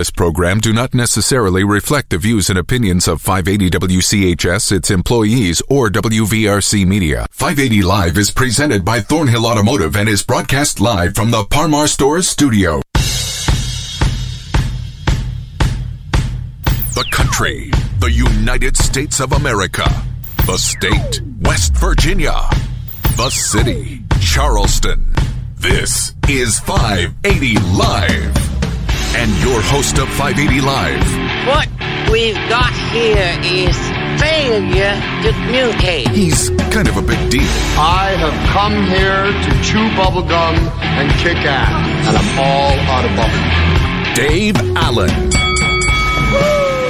This program do not necessarily reflect the views and opinions of 580 WCHS, its employees, or WVRC Media. 580 Live is presented by Thornhill Automotive and is broadcast live from the Par Mar Stores studio. The country, the United States of America, the state, West Virginia, the city, Charleston. This is 580 Live. And your host of 580 Live. What we've got here is failure to communicate. He's kind of a big deal. I have come here to chew bubblegum and kick ass, and I'm all out of bubblegum. Dave Allen.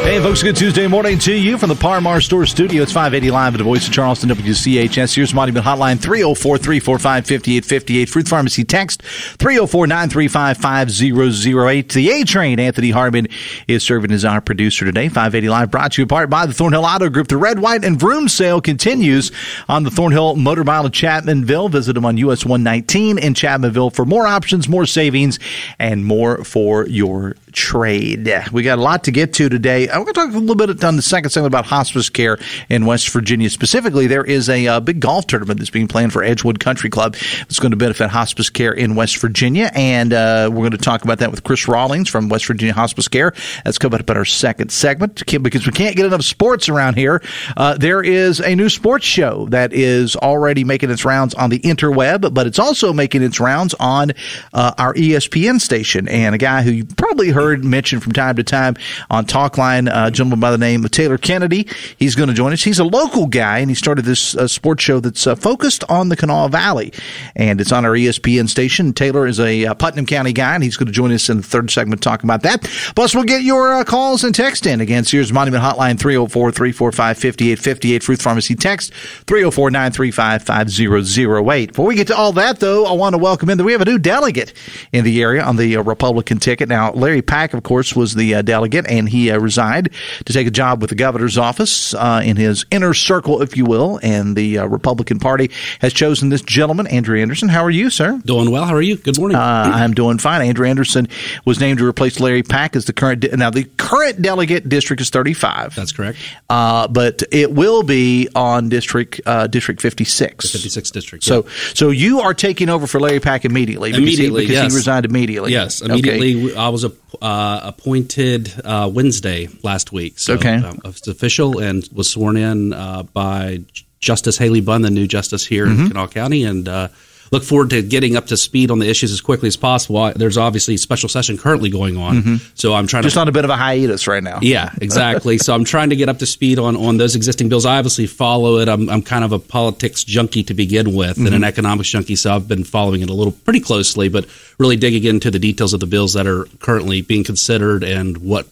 Hey, folks, good Tuesday morning to you from the Par Mar Store Studio. It's 580 Live at the Voice of Charleston, WCHS. Here's Monument Hotline 304 345 5858. Fruth Pharmacy text 304 935 5008. The A Train, Anthony Harbin, is serving as our producer today. 580 Live brought to you apart by the Thornhill Auto Group. The Red, White, and Vroom sale continues on the Thornhill Motor Mile of Chapmanville. Visit them on US 119 in Chapmanville for more options, more savings, and more for your trade. We got a lot to get to today. I'm going to talk a little bit on the second segment about hospice care in West Virginia. Specifically, there is a, uh, big golf tournament that's being planned for Edgewood Country Club. It's going to benefit hospice care in West Virginia, and uh, we're going to talk about that with Chris Rawlings from West Virginia Hospice Care. That's coming up in our second segment because we can't get enough sports around here. Uh, there is a new sports show that is already making its rounds on the interweb, but it's also making its rounds on uh, our ESPN station. And a guy who you probably heard mentioned from time to time on Talkline, uh, a gentleman by the name of Taylor Kennedy. He's going to join us. He's a local guy, and he started this uh, sports show that's uh, focused on the Kanawha Valley, and it's on our ESPN station. Taylor is a uh, Putnam County guy, and he's going to join us in the third segment talking about that. Plus, we'll get your uh, calls and text in. Again, Sears Monument Hotline 304 345 5858. Fruth Pharmacy text 304 935 5008. Before we get to all that, though, I want to welcome in that we have a new delegate in the area on the Republican ticket. Now, Larry Pack, of course, was the uh, delegate, and he uh, resigned to take a job with the governor's office uh, in his inner circle, if you will. And the uh, Republican Party has chosen this gentleman, Andrew Anderson. How are you, sir? Doing well. How are you? Good morning. Uh, I'm doing fine. Andrew Anderson was named to replace Larry Pack as the current. De- now, the current delegate district is 35. That's correct. Uh, but it will be on district uh, district 56. The 56th district. So, yeah. so you are taking over for Larry Pack immediately. because he- Immediately, because yes. he resigned immediately. yes, Okay. immediately. I was uh, appointed uh, Wednesday last week. So Okay. um, it's official and was sworn in uh, by Justice Haley Bunn, the new justice here Mm-hmm. in Kanawha County, and uh, look forward to getting up to speed on the issues as quickly as possible. There's obviously a special session currently going on, so I'm trying Mm-hmm. Just to on a bit of a hiatus right now. Yeah, exactly. so I'm trying to get up to speed on, on those existing bills. I obviously follow it. I'm, I'm kind of a politics junkie to begin with and an economics junkie, so I've been following it a little pretty closely, but really digging into the details of the bills that are currently being considered and what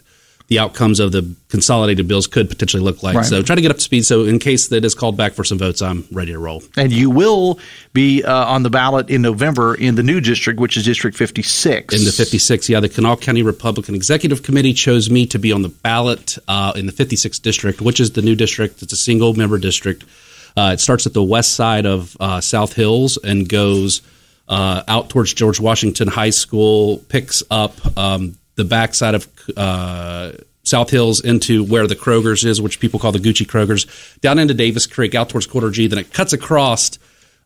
the outcomes of the consolidated bills could potentially look like. Right. So try to get up to speed. So in case that is called back for some votes, I'm ready to roll. And you will be uh, on the ballot in November in the new district, which is District 56. In the 56, yeah, the Kanawha County Republican Executive Committee chose me to be on the ballot uh, in the 56th district, which is the new district. It's a single member district. Uh, it starts at the west side of uh, South Hills and goes uh, out towards George Washington High School, picks up um, the backside of uh, South Hills into where the Kroger's is, which people call the Gucci Kroger's, down into Davis Creek, out towards Corridor G. Then it cuts across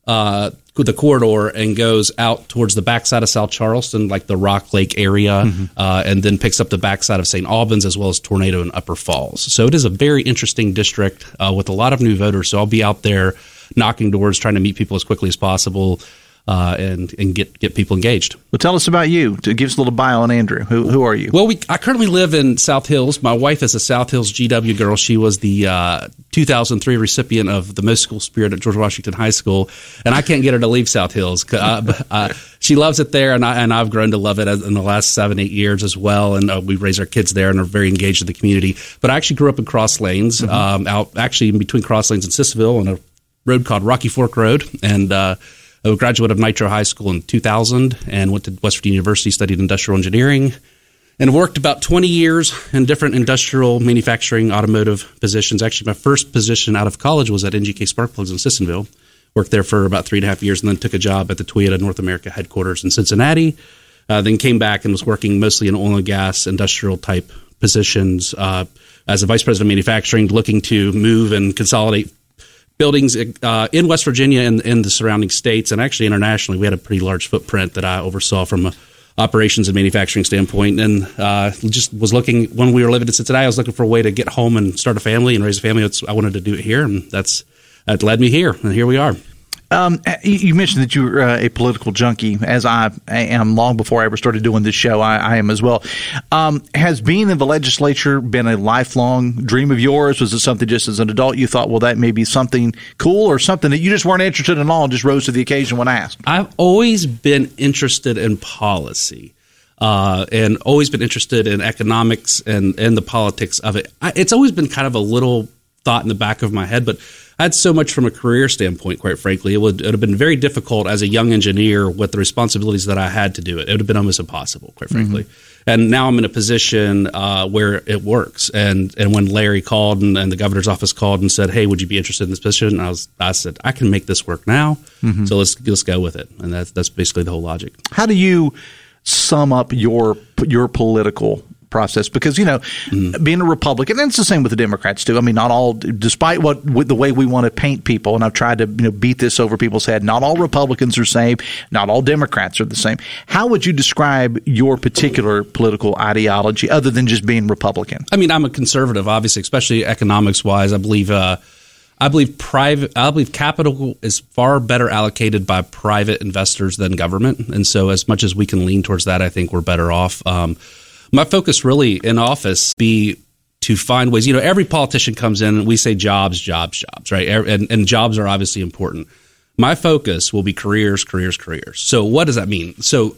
uh, the corridor and goes out towards the backside of South Charleston, like the Rock Lake area, uh, and then picks up the backside of St. Albans as well as Tornado and Upper Falls. So it is a very interesting district uh, with a lot of new voters. So I'll be out there knocking doors, trying to meet people as quickly as possible. Uh, and and get get people engaged. Well, tell us about you. Give us a little bio on Andrew. Who, who are you? Well, we I currently live in South Hills. My wife is a South Hills GW girl. She was the uh, 2003 recipient of the Most School Spirit at George Washington High School, and I can't get her to leave South Hills. Uh, uh, she loves it there, and I and I've grown to love it in the last seven eight years as well. And uh, we raise our kids there and are very engaged in the community. But I actually grew up in Cross Lanes, um, out actually in between Cross Lanes and Sissville, on a road called Rocky Fork Road, and uh, a graduate of Nitro High School in 2000 and went to West Virginia University, studied industrial engineering, and worked about 20 years in different industrial manufacturing automotive positions. Actually, my first position out of college was at NGK Spark Plugs in Sissonville. Worked there for about three and a half years and then took a job at the Toyota North America headquarters in Cincinnati. Uh, then came back and was working mostly in oil and gas, industrial type positions uh, as a vice president of manufacturing, looking to move and consolidate buildings uh, in West Virginia and in the surrounding states, and actually internationally. We had a pretty large footprint that I oversaw from a operations and manufacturing standpoint, and uh, just was looking when we were living in Cincinnati. I was looking for a way to get home and start a family and raise a family. I wanted to do it here, and that's that led me here, and here we are. Um, you mentioned that you were uh, a political junkie, as I am long before I ever started doing this show. I, I am as well. Um, has being in the legislature been a lifelong dream of yours? Was it something just as an adult you thought, well, that may be something cool or something that you just weren't interested in all and just rose to the occasion when asked? I've always been interested in policy. Uh, and always been interested in economics and, and the politics of it. I, it's always been kind of a little thought in the back of my head, but I had so much from a career standpoint, quite frankly. It would, it would have been very difficult as a young engineer with the responsibilities that I had to do it. It would have been almost impossible, quite frankly. Mm-hmm. And now I'm in a position uh, where it works. And and when Larry called and, and, the governor's office called and said, "Hey, would you be interested in this position?" I was I said, "I can make this work now." Mm-hmm. So let's let's go with it. And that's that's basically the whole logic. How do you sum up your your political process because you know mm. being a Republican and it's the same with the Democrats too. I mean, not all, despite what the way we want to paint people, and I've tried to you know beat this over people's head. Not all Republicans are the same. Not all Democrats are the same. How would you describe your particular political ideology other than just being Republican? I mean, I'm a conservative, obviously, especially economics wise. I believe. Uh, I believe private. I believe capital is far better allocated by private investors than government, and so as much as we can lean towards that, I think we're better off. Um, my focus really in office be to find ways. You know, every politician comes in and we say jobs, jobs, jobs, right? And, and jobs are obviously important. My focus will be careers, careers, careers. So what does that mean? So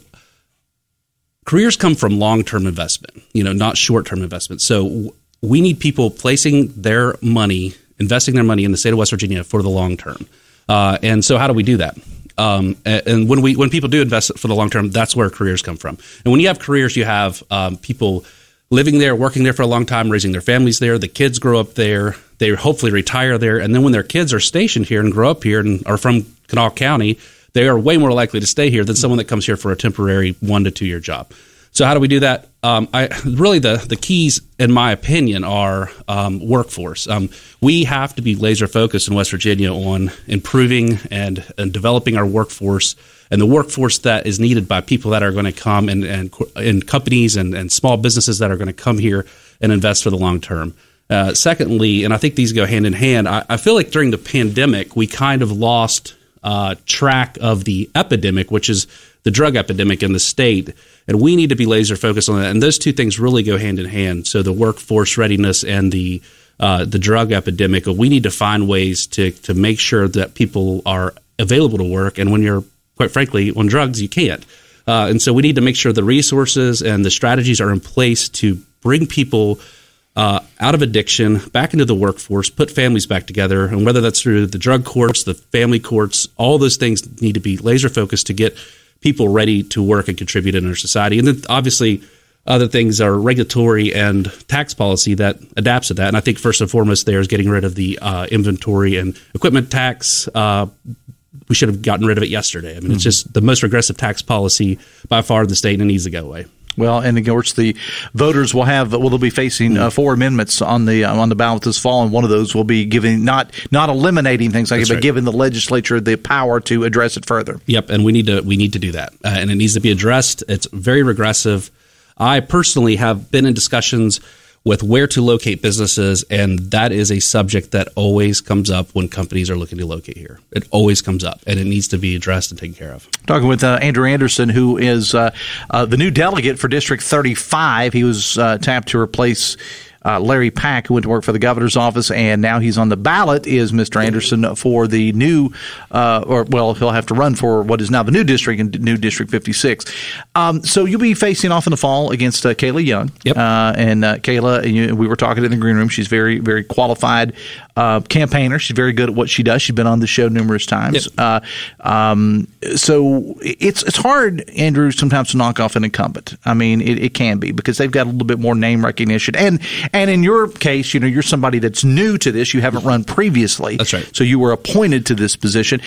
careers come from long-term investment, you know, not short-term investment. So we need people placing their money, investing their money in the state of West Virginia for the long term. Uh, and so how do we do that? Um, and when we when people do invest for the long term, that's where careers come from. And when you have careers, you have um, people living there, working there for a long time, raising their families there. The kids grow up there. They hopefully retire there, and then when their kids are stationed here and grow up here and are from Kanawha County, they are way more likely to stay here than someone that comes here for a temporary one to two year job. So how do we do that? Um, I really the the keys, in my opinion, are um, workforce. Um, we have to be laser focused in West Virginia on improving and, and developing our workforce and the workforce that is needed by people that are going to come and and, and companies and, and small businesses that are going to come here and invest for the long term. Uh, secondly, and I think these go hand in hand. I, I, feel like during the pandemic, we kind of lost uh, track of the epidemic, which is the drug epidemic in the state and we need to be laser focused on that. And those two things really go hand in hand. So the workforce readiness and the uh, the drug epidemic. We need to find ways to to make sure that people are available to work. And when you're quite frankly on drugs, you can't. Uh, and so we need to make sure the resources and the strategies are in place to bring people uh, out of addiction back into the workforce, put families back together, and whether that's through the drug courts, the family courts, all those things need to be laser focused to get people ready to work and contribute in our society. And then obviously, other things are regulatory and tax policy that adapts to that. And I think first and foremost, there is getting rid of the uh, inventory and equipment tax. Uh, we should have gotten rid of it yesterday. I mean, mm-hmm. it's just the most regressive tax policy by far in the state, and it needs to go away. Well, and of course, the voters will have well, they'll be facing uh, four amendments on the uh, on the ballot this fall, and one of those will be giving not not eliminating things like That's it, but giving the legislature the power to address it further. Yep, and we need to we need to do that, uh, and it needs to be addressed. It's very regressive. I personally have been in discussions with where to locate businesses, and that is a subject that always comes up when companies are looking to locate here. It always comes up, and it needs to be addressed and taken care of. Talking with uh, Andrew Anderson, who is uh, uh, the new delegate for District 35. He was uh, tapped to replace uh, Larry Pack, who went to work for the governor's office, and now he's on the ballot, is Mr. Anderson for the new, uh, or well, he'll have to run for what is now the new district in new District 56. Um, so you'll be facing off in the fall against uh, Kayla Young. Yep. Uh, and uh, Kayla, you, we were talking in the green room. She's very, very qualified uh, campaigner. She's very good at what she does. She's been on the show numerous times. Yep. Um, so it's it's hard, Andrew, sometimes to knock off an incumbent. I mean, it, it can be because they've got a little bit more name recognition and and in your case, you know, you're somebody that's new to this. You haven't run previously. That's right. So you were appointed to this position.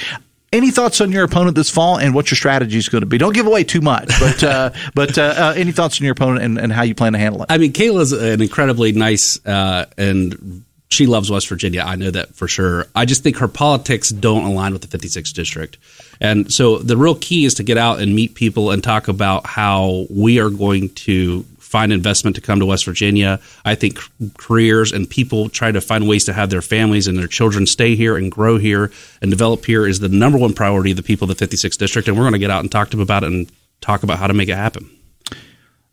Any thoughts on your opponent this fall and what your strategy is going to be? Don't give away too much, but uh, but uh, uh, any thoughts on your opponent and, and, how you plan to handle it? I mean, Kayla's an incredibly nice uh, and she loves West Virginia. I know that for sure. I just think her politics don't align with the 56th district. And so the real key is to get out and meet people and talk about how we are going to find investment to come to West Virginia. I think careers and people try to find ways to have their families and their children stay here and grow here and develop here is the number one priority of the people of the 56th district. And we're going to get out and talk to them about it and talk about how to make it happen.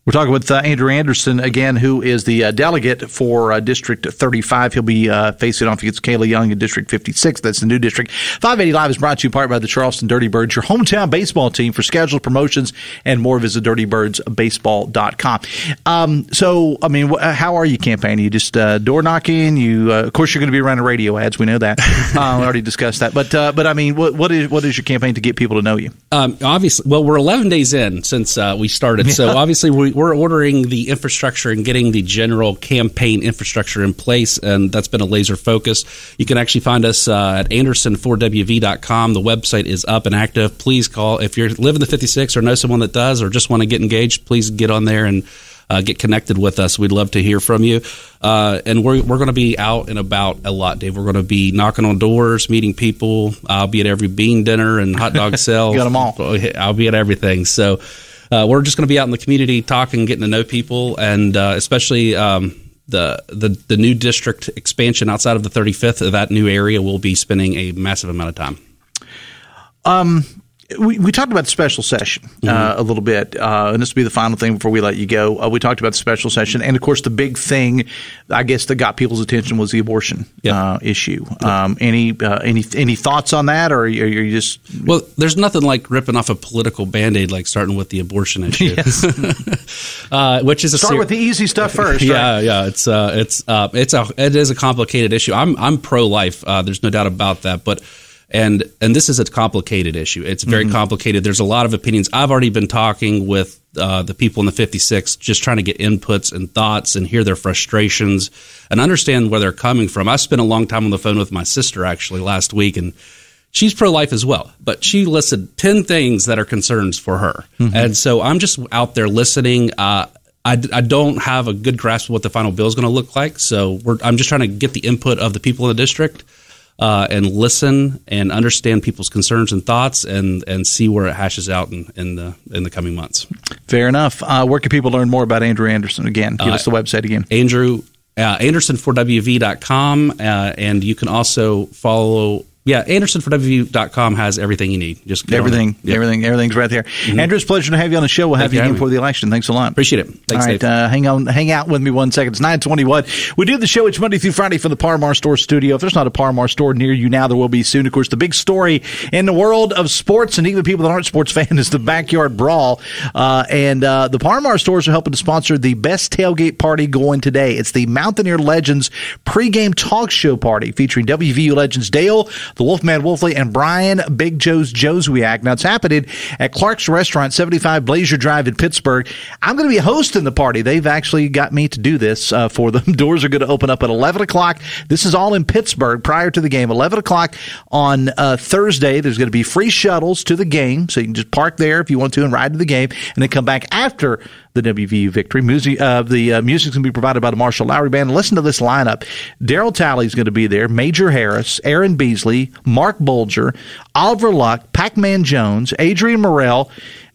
We're talking with uh, Andrew Anderson again, who is the uh, delegate for uh, District 35. He'll be uh, facing off against Kayla Young in District 56. That's the new district. 580 Live is brought to you part by the Charleston Dirty Birds, your hometown baseball team. For scheduled promotions and more, visit dirtybirdsbaseball.com. Um, so, I mean, wh- how are you campaigning? You just uh, door knocking? You, uh, of course, you're going to be running radio ads. We know that. we already discussed that. But, but I mean, what, what is what is your campaign to get people to know you? Um, obviously, well, we're 11 days in since we started, so obviously we we're ordering the infrastructure and getting the general campaign infrastructure in place, and that's been a laser focus. You can actually find us uh, at anderson4wv.com. The website is up and active. Please call if you live in the 56 or know someone that does, or just want to get engaged. Please get on there and. Uh, get connected with us. We'd love to hear from you. Uh, and we're, we're going to be out and about a lot, Dave. We're going to be knocking on doors, meeting people. I'll be at every bean dinner and hot dog sale. Got them all. I'll be at everything. So uh, we're just going to be out in the community talking, getting to know people, and uh, especially um, the, the the new district expansion outside of the 35th of that new area. We'll be spending a massive amount of time. Um, we, we talked about the special session uh, mm-hmm. a little bit, uh, and this will be the final thing before we let you go. Uh, we talked about the special session, and of course, the big thing, I guess, that got people's attention was the abortion yep. Uh, issue. Yep. Um, any uh, any any thoughts on that, or are you, are you, just well? There's nothing like ripping off a political band aid, like starting with the abortion issue, uh, which is start ser- with the easy stuff first. yeah, right? yeah, it's it's it's a it is a complicated issue. I'm I'm pro life. there's no doubt about that, but and and this is a complicated issue. It's very mm-hmm. complicated. There's a lot of opinions. I've already been talking with uh, the people in the 56, just trying to get inputs and thoughts and hear their frustrations and understand where they're coming from. I spent a long time on the phone with my sister actually last week, and she's pro life as well, but she listed 10 things that are concerns for her. Mm-hmm. And so I'm just out there listening. Uh, I, I, don't have a good grasp of what the final bill is going to look like. So I'm just trying to get the input of the people in the district uh, and listen and understand people's concerns and thoughts and and see where it hashes out in, in the in the coming months. Fair enough. Uh, where can people learn more about Andrew Anderson? Again, give uh, us the website again. Andrew uh, Anderson4WV.com, uh, and you can also follow yeah, Anderson for AndersonForWV.com has everything you need. Just everything, everything, everything's right there. Mm-hmm. Andrew, it's a pleasure to have you on the show. We'll have Thank you again for the election. Thanks a lot. Appreciate it. Thanks, All right, uh, hang on, hang out with me one second. It's nine twenty-one. We do the show each Monday through Friday from the Par Mar Store studio. If there's not a Par Mar store near you now, there will be soon. Of course, the big story in the world of sports and even people that aren't sports fans is the backyard brawl. Uh, and uh, the Par Mar stores are helping to sponsor the best tailgate party going today. It's the Mountaineer Legends pregame talk show party featuring WVU legends Dale, the Wolfman Wolfley and Brian Big Joe's Jozwiak. Now, it's happening at Clark's Restaurant, 75 Blazer Drive in Pittsburgh. I'm going to be hosting the party. They've actually got me to do this uh, for them. Doors are going to open up at 11 o'clock. This is all in Pittsburgh prior to the game. 11 o'clock on uh, Thursday. There's going to be free shuttles to the game, so you can just park there if you want to and ride to the game, and then come back after the WVU victory. Music, uh, the uh, music's going to be provided by the Marshall Lowry Band. Listen to this lineup. Daryl Talley's going to be there. Major Harris, Aaron Beasley, Marc Bulger, Oliver Luck, Pac-Man Jones, Adrian Murrell,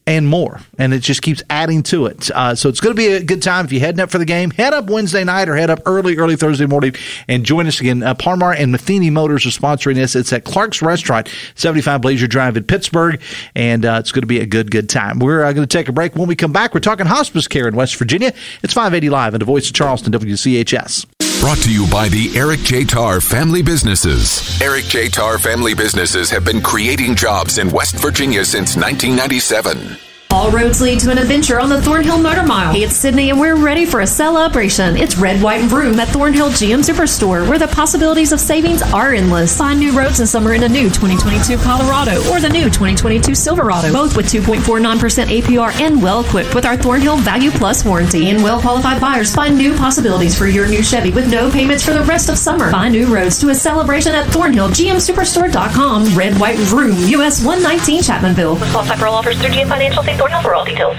and more. And it just keeps adding to it. Uh, so it's going to be a good time if you're heading up for the game. Head up Wednesday night or head up early, early Thursday morning and join us again. Uh, Par Mar and Matheny Motors are sponsoring this. It's at Clark's Restaurant, 75 Blazer Drive in Pittsburgh. And uh, it's going to be a good, good time. We're uh, going to take a break. When we come back, we're talking hospice care in West Virginia. It's 580 Live and the voice of Charleston, WCHS. Brought to you by the Eric J. Tarr Family Businesses. Eric J. Tarr Family Businesses have been creating jobs in West Virginia since 1997. All roads lead to an adventure on the Thornhill Motor Mile. Hey, it's Sydney, and we're ready for a celebration. It's red, white, and vroom at Thornhill GM Superstore, where the possibilities of savings are endless. Find new roads this summer in a new 2022 Colorado or the new 2022 Silverado, both with 2.49% APR and well equipped with our Thornhill Value Plus warranty. And well qualified buyers find new possibilities for your new Chevy with no payments for the rest of summer. Find new roads to a celebration at ThornhillGMSuperstore.com. Red, white, and vroom, US 119 Chapmanville. With offers through GM Financial, see Thornhill for all details.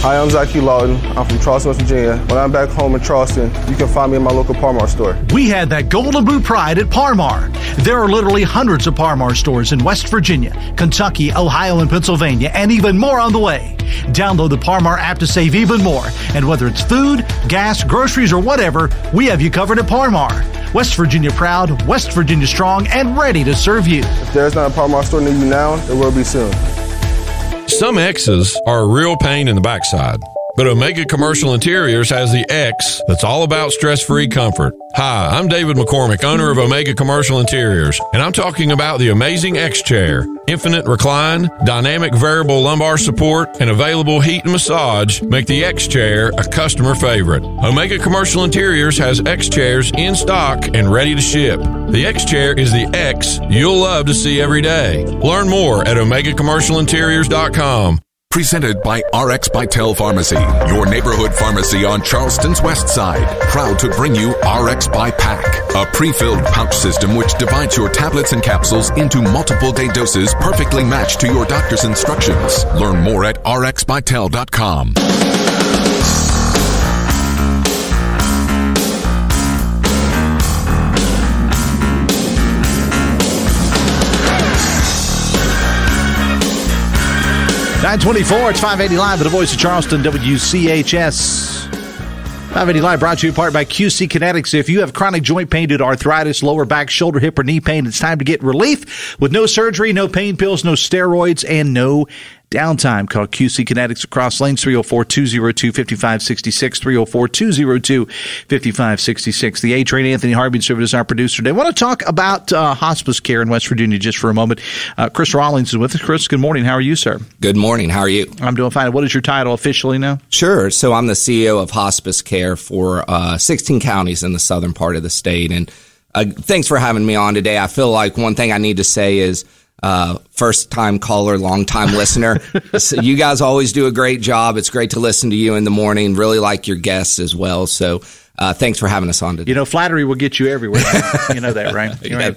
Hi, I'm Zachy Lawton. I'm from Charleston, West Virginia. When I'm back home in Charleston, you can find me in my local Par Mar store. We had that gold and blue pride at Par Mar. There are literally hundreds of Par Mar stores in West Virginia, Kentucky, Ohio, and Pennsylvania, and even more on the way. Download the Par Mar app to save even more. And whether it's food, gas, groceries, or whatever, we have you covered at Par Mar. West Virginia proud, West Virginia strong, and ready to serve you. If there's not a Par Mar store near you now, there will be soon. Some X's are a real pain in the backside. But Omega Commercial Interiors has the X that's all about stress free comfort. Hi, I'm David McCormick, owner of Omega Commercial Interiors, and I'm talking about the amazing X Chair. Infinite recline, dynamic variable lumbar support, and available heat and massage make the X Chair a customer favorite. Omega Commercial Interiors has X Chairs in stock and ready to ship. The X Chair is the X you'll love to see every day. Learn more at OmegaCommercialInteriors.com. Presented by RX Bytel Pharmacy, your neighborhood pharmacy on Charleston's west side. Proud to bring you RX by Pack, a pre-filled pouch system which divides your tablets and capsules into multiple day doses perfectly matched to your doctor's instructions. Learn more at rxbytel.com. Nine twenty-four. It's five eighty live the Voice of Charleston, WCHS. 580 Live brought to you in part by QC Kinetix. If you have chronic joint pain due to arthritis, lower back, shoulder, hip, or knee pain, it's time to get relief with no surgery, no pain pills, no steroids, and no downtime. Call QC Kinetix across lanes 304 202 5566, 304 202 5566. The A Train Anthony Harbin served as our producer today. I want to talk about uh, hospice care in West Virginia just for a moment. Uh, Chris Rawlings is with us. Chris, good morning. How are you, sir? Good morning. How are you? I'm doing fine. What is your title officially now? Sure. So I'm the CEO of hospice care for uh, 16 counties in the southern part of the state. And uh, thanks for having me on today. I feel like one thing I need to say is uh, first time caller, long time listener. so you guys always do a great job. It's great to listen to you in the morning. Really like your guests as well. So uh, thanks for having us on today. You know, flattery will get you everywhere. you know that, right? yeah. right.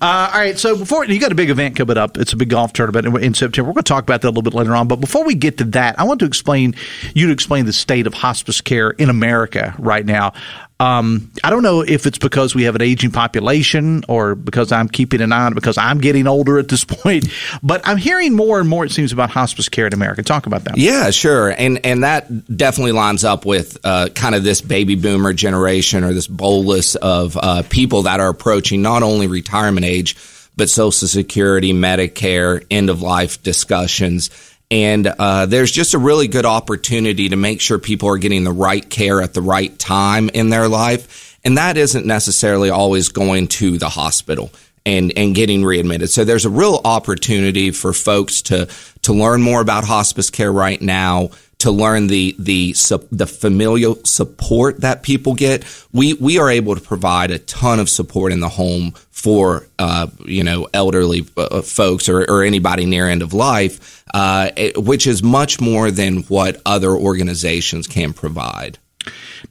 Uh, all right. So before you got a big event coming up, it's a big golf tournament in, in September. We're going to talk about that a little bit later on. But before we get to that, I want to explain you to explain the state of hospice care in America right now. Um, I don't know if it's because we have an aging population or because I'm keeping an eye on it because I'm getting older at this point, but I'm hearing more and more, it seems, about hospice care in America. Talk about that. Yeah, sure. And, and that definitely lines up with uh, kind of this baby boomer generation or this bolus of uh, people that are approaching not only retirement age, but Social Security, Medicare, end of life discussions. And uh, there's just a really good opportunity to make sure people are getting the right care at the right time in their life. And that isn't necessarily always going to the hospital and, and getting readmitted. So there's a real opportunity for folks to, to learn more about hospice care right now, to learn the the the familial support that people get. We we are able to provide a ton of support in the home for uh, you know elderly uh, folks or, or anybody near end of life, uh, which is much more than what other organizations can provide.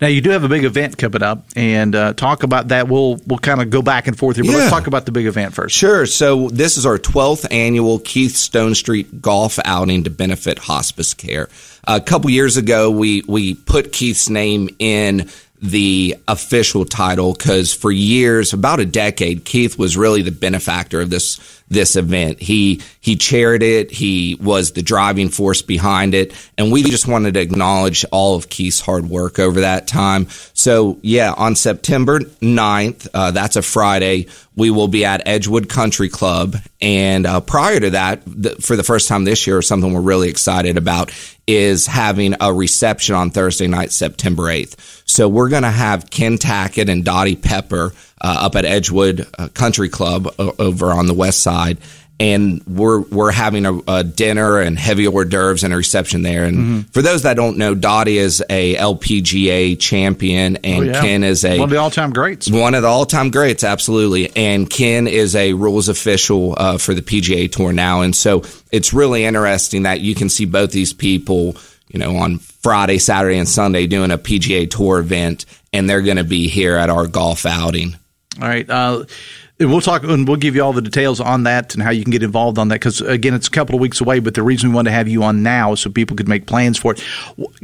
Now you do have a big event coming up, and uh, talk about that. We'll we'll kind of go back and forth here, but Yeah. let's talk about the big event first. Sure. So this is our 12th annual Keith Stonestreet golf outing to benefit hospice care. A couple years ago, we we put Keith's name in the official title because for years, about a decade, Keith was really the benefactor of this this event. He he chaired it. He was the driving force behind it, and we just wanted to acknowledge all of Keith's hard work over that time. So yeah, on September 9th, uh, that's a Friday, we will be at Edgewood Country Club, and uh, prior to that, th- for the first time this year, something we're really excited about is having a reception on Thursday night, September 8th. So we're going to have Ken Tackett and Dottie Pepper uh, up at Edgewood uh, Country Club over on the west side. and we're we're having a, a, dinner and heavy hors d'oeuvres and a reception there. And mm-hmm. for those that don't know, Dottie is a LPGA champion, and oh, yeah. Ken is a one of the all time greats. One of the all time greats, absolutely. And Ken is a rules official uh, for the PGA Tour now, and so it's really interesting that you can see both these people. You know, on Friday, Saturday, and Sunday doing a PGA Tour event, and they're going to be here at our golf outing. All right. Uh, we'll talk and we'll give you all the details on that and how you can get involved on that because again it's a couple of weeks away but the reason we want to have you on now is so people could make plans for it.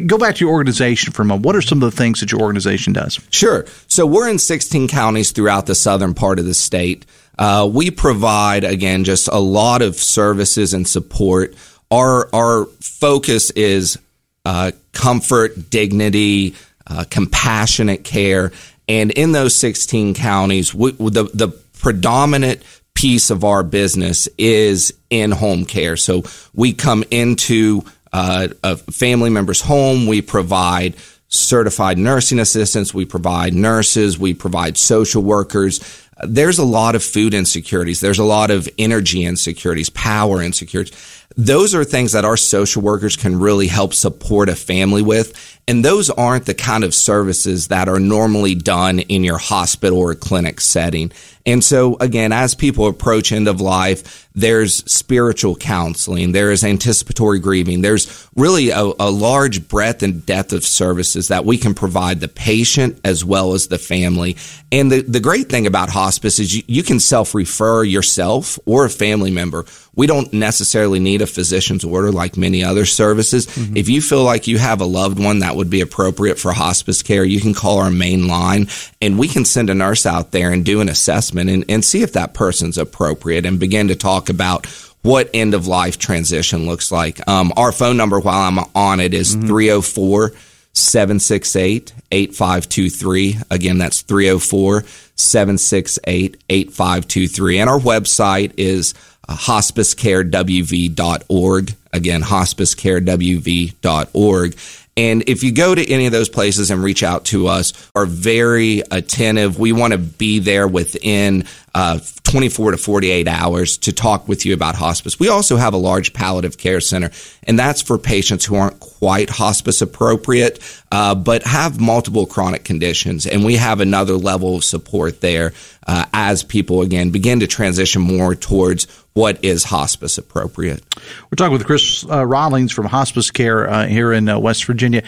Go back to your organization for a moment. What are some of the things that your organization does? Sure. So we're in 16 counties throughout the southern part of the state. Uh, we provide again just a lot of services and support. Our our focus is uh, comfort dignity uh, compassionate care and in those 16 counties, we, the, the predominant piece of our business is in home care. So we come into uh, a family member's home, we provide certified nursing assistants, we provide nurses, we provide social workers. There's a lot of food insecurities. There's a lot of energy insecurities, power insecurities. Those are things that our social workers can really help support a family with. And those aren't the kind of services that are normally done in your hospital or clinic setting. And so again, as people approach end of life, there's spiritual counseling, there is anticipatory grieving, there's really a, a, large breadth and depth of services that we can provide the patient as well as the family. And the, the great thing about hospice is you, you can self refer yourself or a family member. We don't necessarily need a physician's order like many other services. Mm-hmm. If you feel like you have a loved one that would be appropriate for hospice care, you can call our main line and we can send a nurse out there and do an assessment and, and see if that person's appropriate and begin to talk about what end of life transition looks like. Um, our phone number while I'm on it is mm-hmm. 304 768 8523. Again, that's 304 768 8523. And our website is uh, hospicecarewv.org. Again, hospicecarewv.org. And if you go to any of those places and reach out to us, are very attentive. We want to be there within uh, 24 to 48 hours to talk with you about hospice. We also have a large palliative care center, and that's for patients who aren't quite hospice appropriate, uh, but have multiple chronic conditions. And we have another level of support there uh, as people, again, begin to transition more towards what is hospice appropriate. We're talking with Chris uh, Rawlings from Hospice Care uh, here in uh, West Virginia.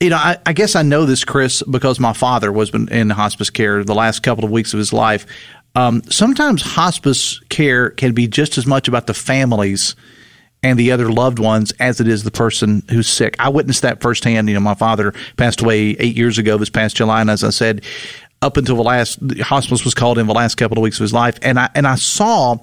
You know, I, I, guess I know this, Chris, because my father was in hospice care the last couple of weeks of his life. Um, sometimes hospice care can be just as much about the families and the other loved ones as it is the person who's sick. I witnessed that firsthand. You know, my father passed away eight years ago this past July, and as I said, up until the last the hospice was called in the last couple of weeks of his life, and I and I saw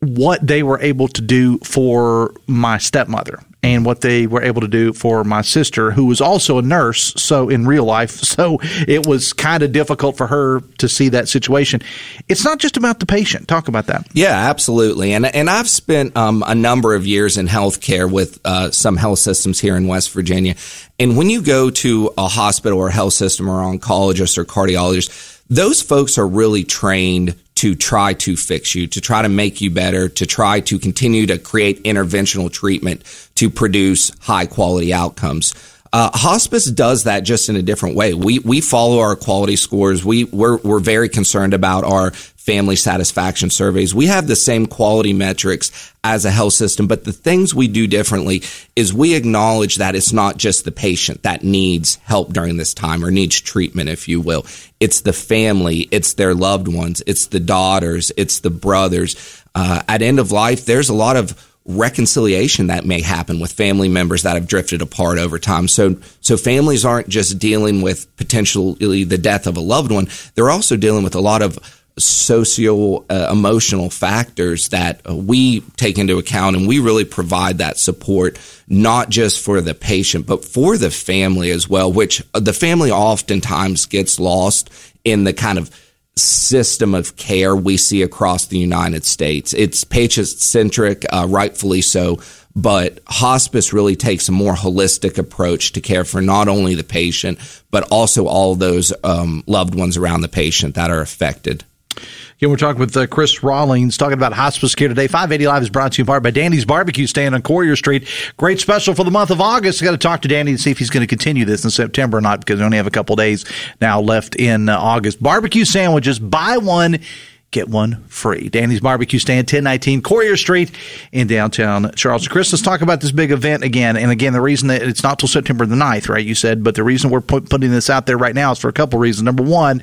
what they were able to do for my stepmother and what they were able to do for my sister, who was also a nurse. So in real life, so it was kind of difficult for her to see that situation. It's not just about the patient. Talk about that. Yeah, absolutely. And and I've spent um, a number of years in healthcare with uh, some health systems here in West Virginia. And when you go to a hospital or a health system or oncologist or cardiologist, those folks are really trained to try to fix you, to try to make you better, to try to continue to create interventional treatment to produce high quality outcomes. Uh, hospice does that just in a different way. We we follow our quality scores. We we're we're very concerned about our family satisfaction surveys. We have the same quality metrics as a health system, but the things we do differently is we acknowledge that it's not just the patient that needs help during this time or needs treatment, if you will. It's the family, it's their loved ones, it's the daughters, it's the brothers. Uh, at end of life, there's a lot of reconciliation that may happen with family members that have drifted apart over time. So, so families aren't just dealing with potentially the death of a loved one. They're also dealing with a lot of socio uh, emotional factors that uh, we take into account and we really provide that support not just for the patient but for the family as well which uh, the family oftentimes gets lost in the kind of system of care we see across the United States. It's patient centric, uh, rightfully so, but hospice really takes a more holistic approach to care for not only the patient, but also all those um, loved ones around the patient that are affected. Again, we're talking with uh, Chris Rawlings, talking about hospice care today. 580 Live is brought to you in part by Danny's Barbecue Stand on Quarrier Street. Great special for the month of August. Got to talk to Danny to see if he's going to continue this in September or not because we only have a couple days now left in uh, August. Barbecue sandwiches, buy one get one free. Danny's Barbecue Stand, 1019 Quarrier Street in downtown Charleston. Chris, let's talk about this big event again. And again, the reason that it's not till September the 9th, right? You said, but the reason we're putting this out there right now is for a couple reasons. Number one,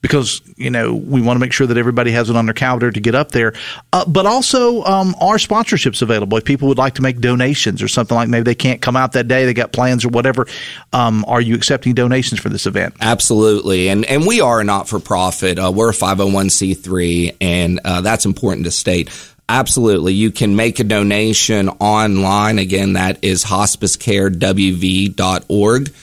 because you know we want to make sure that everybody has it on their calendar to get up there. Uh, but also, um, are sponsorships available if people would like to make donations or something like maybe they can't come out that day, they got plans or whatever. Um, are you accepting donations for this event? Absolutely, and and we are a not for profit. Uh, we're a five hundred oh one c three, and uh, that's important to state. Absolutely. You can make a donation online. Again, that is hospicecarewv.org.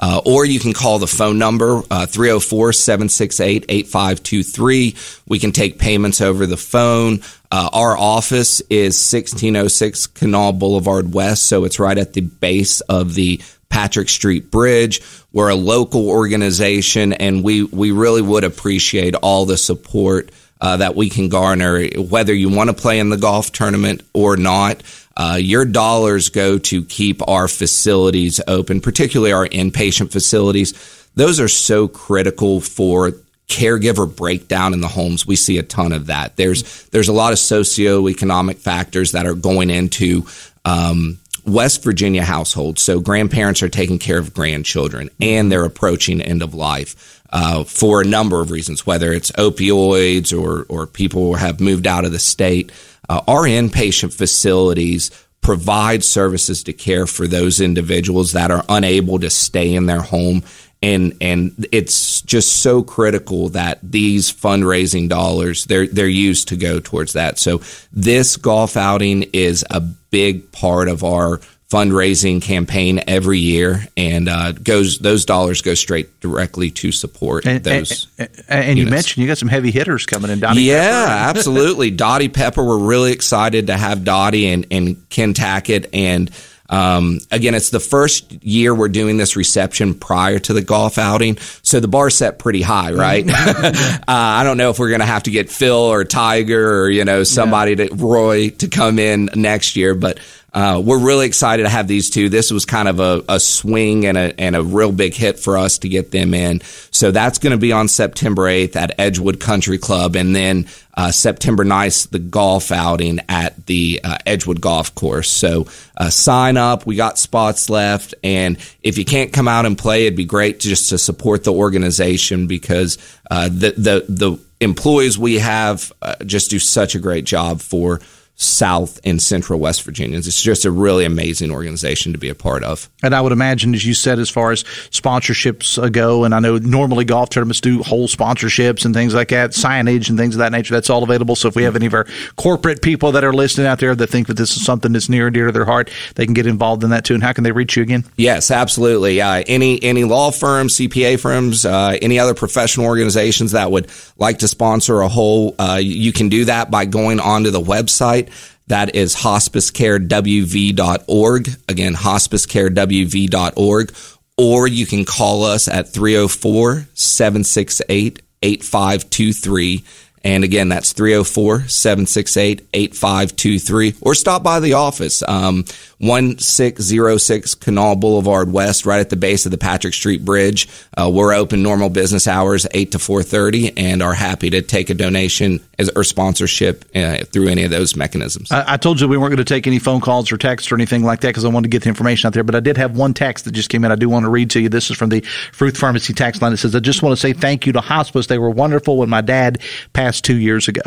Uh, or you can call the phone number, uh, 304 768 8523. We can take payments over the phone. Uh, our office is 1606 Kanawha Boulevard West, so it's right at the base of the Patrick Street Bridge. We're a local organization, and we, we really would appreciate all the support uh, that we can garner, whether you want to play in the golf tournament or not. Uh, your dollars go to keep our facilities open, particularly our inpatient facilities. Those are so critical for caregiver breakdown in the homes. We see a ton of that. There's there's a lot of socioeconomic factors that are going into um, West Virginia households. So grandparents are taking care of grandchildren, and they're approaching end of life. Uh, for a number of reasons, whether it's opioids or or people have moved out of the state. Uh, our inpatient facilities provide services to care for those individuals that are unable to stay in their home and and it's just so critical that these fundraising dollars they're they're used to go towards that. So this golf outing is a big part of our fundraising campaign every year, and uh, goes those dollars go straight directly to support and, those. And, and, and you mentioned you got some heavy hitters coming in. Dottie yeah, absolutely. Dottie Pepper. We're really excited to have Dottie and, and Ken Tackett and. Um, again, it's the first year we're doing this reception prior to the golf outing, so the bar set pretty high, right? uh, I don't know if we're going to have to get Phil or Tiger or you know somebody yeah. to Roy to come in next year, but uh, we're really excited to have these two. This was kind of a, a swing and a, and a real big hit for us to get them in. So that's going to be on September 8th at Edgewood Country Club. And then uh, September 9th, the golf outing at the uh, Edgewood Golf Course. So uh, sign up. We got spots left. And if you can't come out and play, it'd be great just to support the organization because uh, the, the, the employees we have uh, just do such a great job for South and Central West Virginians. It's just a really amazing organization to be a part of. And I would imagine, as you said, as far as sponsorships go, and I know normally golf tournaments do whole sponsorships and things like that, signage and things of that nature. That's all available. So if we have any of our corporate people that are listening out there that think that this is something that's near and dear to their heart, they can get involved in that too. And how can they reach you again? Yes, absolutely. Uh, any any law firms, CPA firms, uh, any other professional organizations that would like to sponsor a whole, uh, you can do that by going onto the website that is hospicecarewv.org. Again, hospicecarewv.org. Or you can call us at 304 768 8523 and again, that's 304 768 8523 or stop by the office. Um, 1606 Kanawha Boulevard West, right at the base of the Patrick Street Bridge. Uh, we're open normal business hours, 8 to 4.30 and are happy to take a donation as, or sponsorship uh, through any of those mechanisms. I, I, told you we weren't going to take any phone calls or texts or anything like that because I wanted to get the information out there, but I did have one text that just came in. I do want to read to you. This is from the Fruth Pharmacy text line. It says, I just want to say thank you to hospice. They were wonderful when my dad passed two years ago.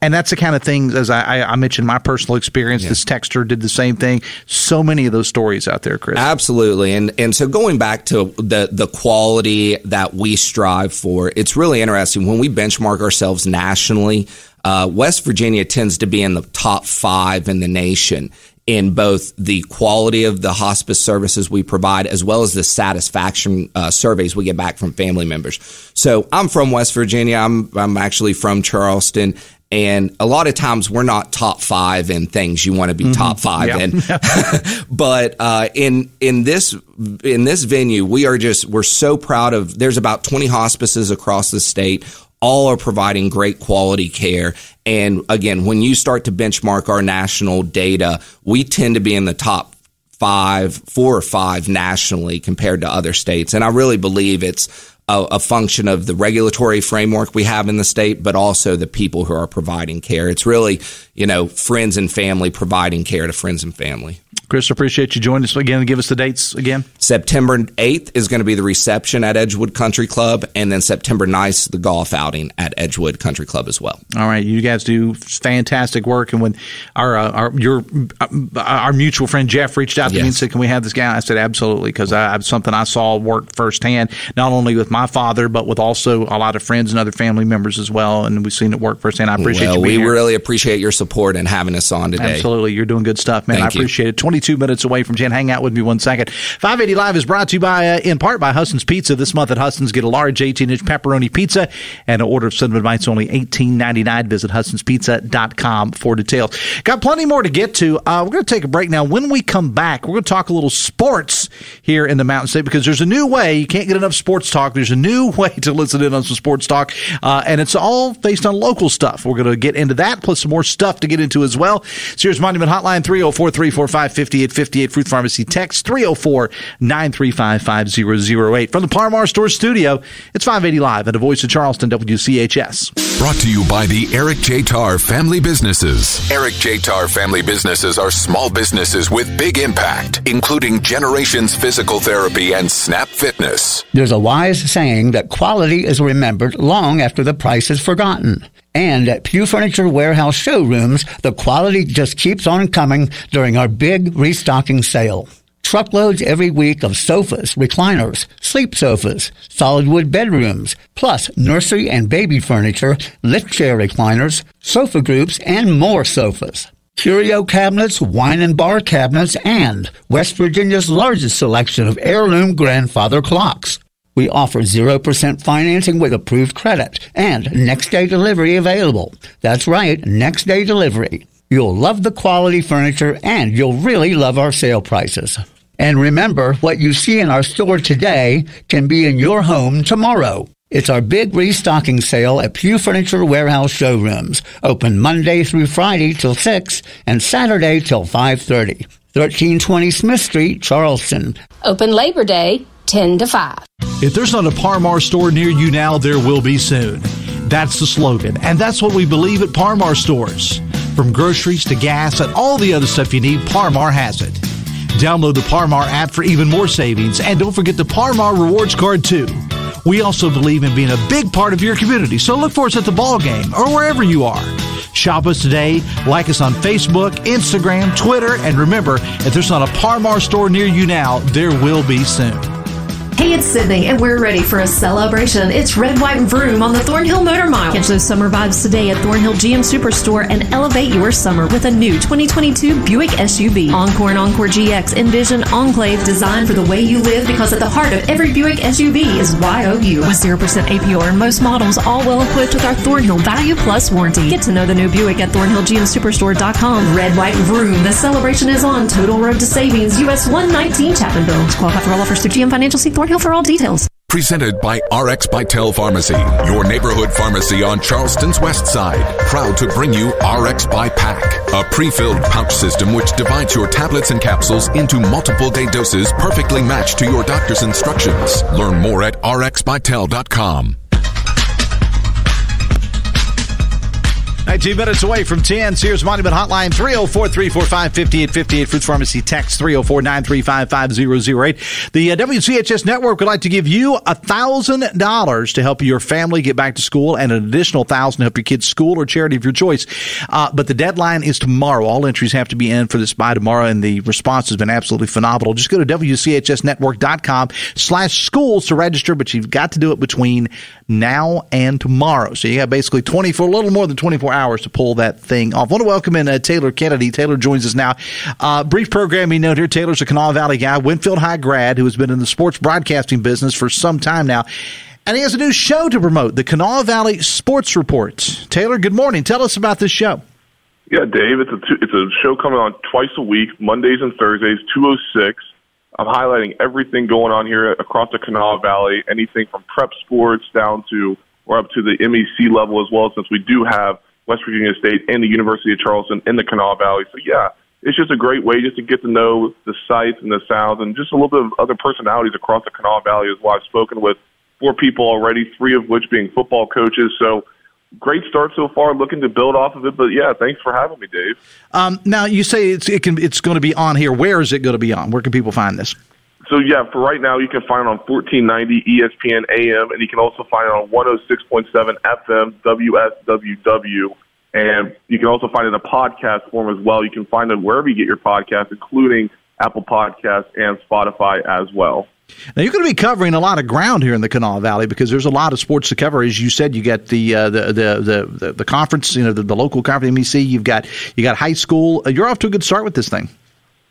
And that's the kind of things, as I, I mentioned, my personal experience. Yeah. This texter did the same thing. So many of those stories out there, Chris. Absolutely. And, and so going back to the, the quality that we strive for, it's really interesting when we benchmark ourselves nationally. Uh, West Virginia tends to be in the top five in the nation in both the quality of the hospice services we provide as well as the satisfaction uh, surveys we get back from family members. So I'm from West Virginia. I'm, I'm actually from Charleston. And a lot of times we're not top five in things you want to be mm-hmm. top five yeah. in. but uh, in in this in this venue, we are just we're so proud of. There's about 20 hospices across the state all are providing great quality care. And again, when you start to benchmark our national data, we tend to be in the top five, four or five nationally compared to other states. And I really believe it's a, a, function of the regulatory framework we have in the state, but also the people who are providing care. It's really, you know, friends and family providing care to friends and family. Chris, appreciate you joining us again. And give us the dates again. September 8th is going to be the reception at Edgewood Country Club, and then September 9th, the golf outing at Edgewood Country Club as well. All right, you guys do fantastic work. And when our uh, our your uh, our mutual friend Jeff reached out to yes. me and said, "Can we have this guy?" I said, "Absolutely," because I, have something I saw work firsthand, not only with my father, but with also a lot of friends and other family members as well. And we've seen it work firsthand. I appreciate well, you. we here. really appreciate your support and having us on today. Absolutely, you're doing good stuff, man. Thank I appreciate you. it. 22 minutes away from Jen. Hang out with me one second. 580 Live is brought to you by, uh, in part by Husson's Pizza. This month at Husson's, get a large 18 inch pepperoni pizza and an order of cinnamon bites only $18.99. Visit Husson'sPizza.com for details. Got plenty more to get to. Uh, we're going to take a break now. When we come back, we're going to talk a little sports here in the Mountain State because there's a new way. You can't get enough sports talk. There's a new way to listen in on some sports talk, uh, and it's all based on local stuff. We're going to get into that, plus some more stuff to get into as well. Sears Monument Hotline 304 345 5858 Fruth Pharmacy text 304 935 5008. From the Par Mar Store studio, it's 580 Live at the Voice of Charleston, WCHS. Brought to you by the Eric J. Tarr Family Businesses. Eric J. Tarr Family Businesses are small businesses with big impact, including Generations Physical Therapy and Snap Fitness. There's a wise saying that quality is remembered long after the price is forgotten. And at Pew Furniture Warehouse showrooms, the quality just keeps on coming during our big restocking sale. Truckloads every week of sofas, recliners, sleep sofas, solid wood bedrooms, plus nursery and baby furniture, lift chair recliners, sofa groups, and more sofas. Curio cabinets, wine and bar cabinets, and West Virginia's largest selection of heirloom grandfather clocks. We offer 0% financing with approved credit and next day delivery available. That's right, next day delivery. You'll love the quality furniture and you'll really love our sale prices. And remember, what you see in our store today can be in your home tomorrow. It's our big restocking sale at Pew Furniture Warehouse showrooms, open Monday through Friday till 6 and Saturday till 5:30. 1320 Smith Street, Charleston. Open Labor Day 10 to 5. If there's not a Par Mar store near you now, there will be soon. That's the slogan, and that's what we believe at Par Mar stores. From groceries to gas and all the other stuff you need, Par Mar has it. Download the Par Mar app for even more savings, and don't forget the Par Mar rewards card too. We also believe in being a big part of your community, so look for us at the ball game or wherever you are. Shop us today, like us on Facebook, Instagram, Twitter, and remember, if there's not a Par Mar store near you now, there will be soon. Hey, it's Sydney, and we're ready for a celebration. It's Red, White, and Vroom on the Thornhill Motor Mile. Catch those summer vibes today at Thornhill GM Superstore and elevate your summer with a new 2022 Buick SUV. Encore and Encore GX Envision Enclave designed for the way you live because at the heart of every Buick SUV is YOU. With 0% APR and most models, all well equipped with our Thornhill Value Plus warranty. Get to know the new Buick at ThornhillGMSuperstore.com. Red, White, and Vroom. The celebration is on. Total Road to Savings, US 119 Chapmanville. Qualify for all offers through GM Financial. See Thornhill for all details. Presented by RX Vitel Pharmacy, your neighborhood pharmacy on Charleston's west side. Proud to bring you RX by Pack, a pre-filled pouch system which divides your tablets and capsules into multiple day doses perfectly matched to your doctor's instructions. Learn more at rxvitel.com. 19 minutes away from 10. Sears Monument Hotline 304 345 5858. Fruth Pharmacy text 304 935 5008. The uh, WCHS network would like to give you $1,000 to help your family get back to school and an additional 1000 to help your kids' school or charity of your choice. Uh, but the deadline is tomorrow. All entries have to be in for this by tomorrow, and the response has been absolutely phenomenal. Just go to WCHSnetwork.com slash schools to register, but you've got to do it between now and tomorrow. So you got basically 24, a little more than 24 hours to pull that thing off. I want to welcome in uh, Taylor Kennedy. Taylor joins us now. Uh, brief programming note here. Taylor's a Kanawha Valley guy, Winfield High grad who has been in the sports broadcasting business for some time now. And he has a new show to promote, the Kanawha Valley Sports Report. Taylor, good morning. Tell us about this show. Yeah, Dave, it's a two, it's a show coming on twice a week, Mondays and Thursdays, 206. I'm highlighting everything going on here across the Kanawha Valley, anything from prep sports down to or up to the MEC level as well, since we do have West Virginia State and the University of Charleston in the Kanawha Valley. So yeah, it's just a great way just to get to know the sights and the sounds and just a little bit of other personalities across the Kanawha Valley as well. I've spoken with four people already, three of which being football coaches. So great start so far. Looking to build off of it, but yeah, thanks for having me, Dave. Um, now you say it's it can it's going to be on here. Where is it going to be on? Where can people find this? So yeah, for right now, you can find it on 1490 ESPN AM, and you can also find it on 106.7 FM WSWW. And you can also find it in a podcast form as well. You can find it wherever you get your podcast, including Apple Podcasts and Spotify as well. Now you're going to be covering a lot of ground here in the Kanawha Valley because there's a lot of sports to cover. As you said, you got the uh, the, the, the the conference, you know, the, the local conference MEC. You've got you got high school. Uh, you're off to a good start with this thing.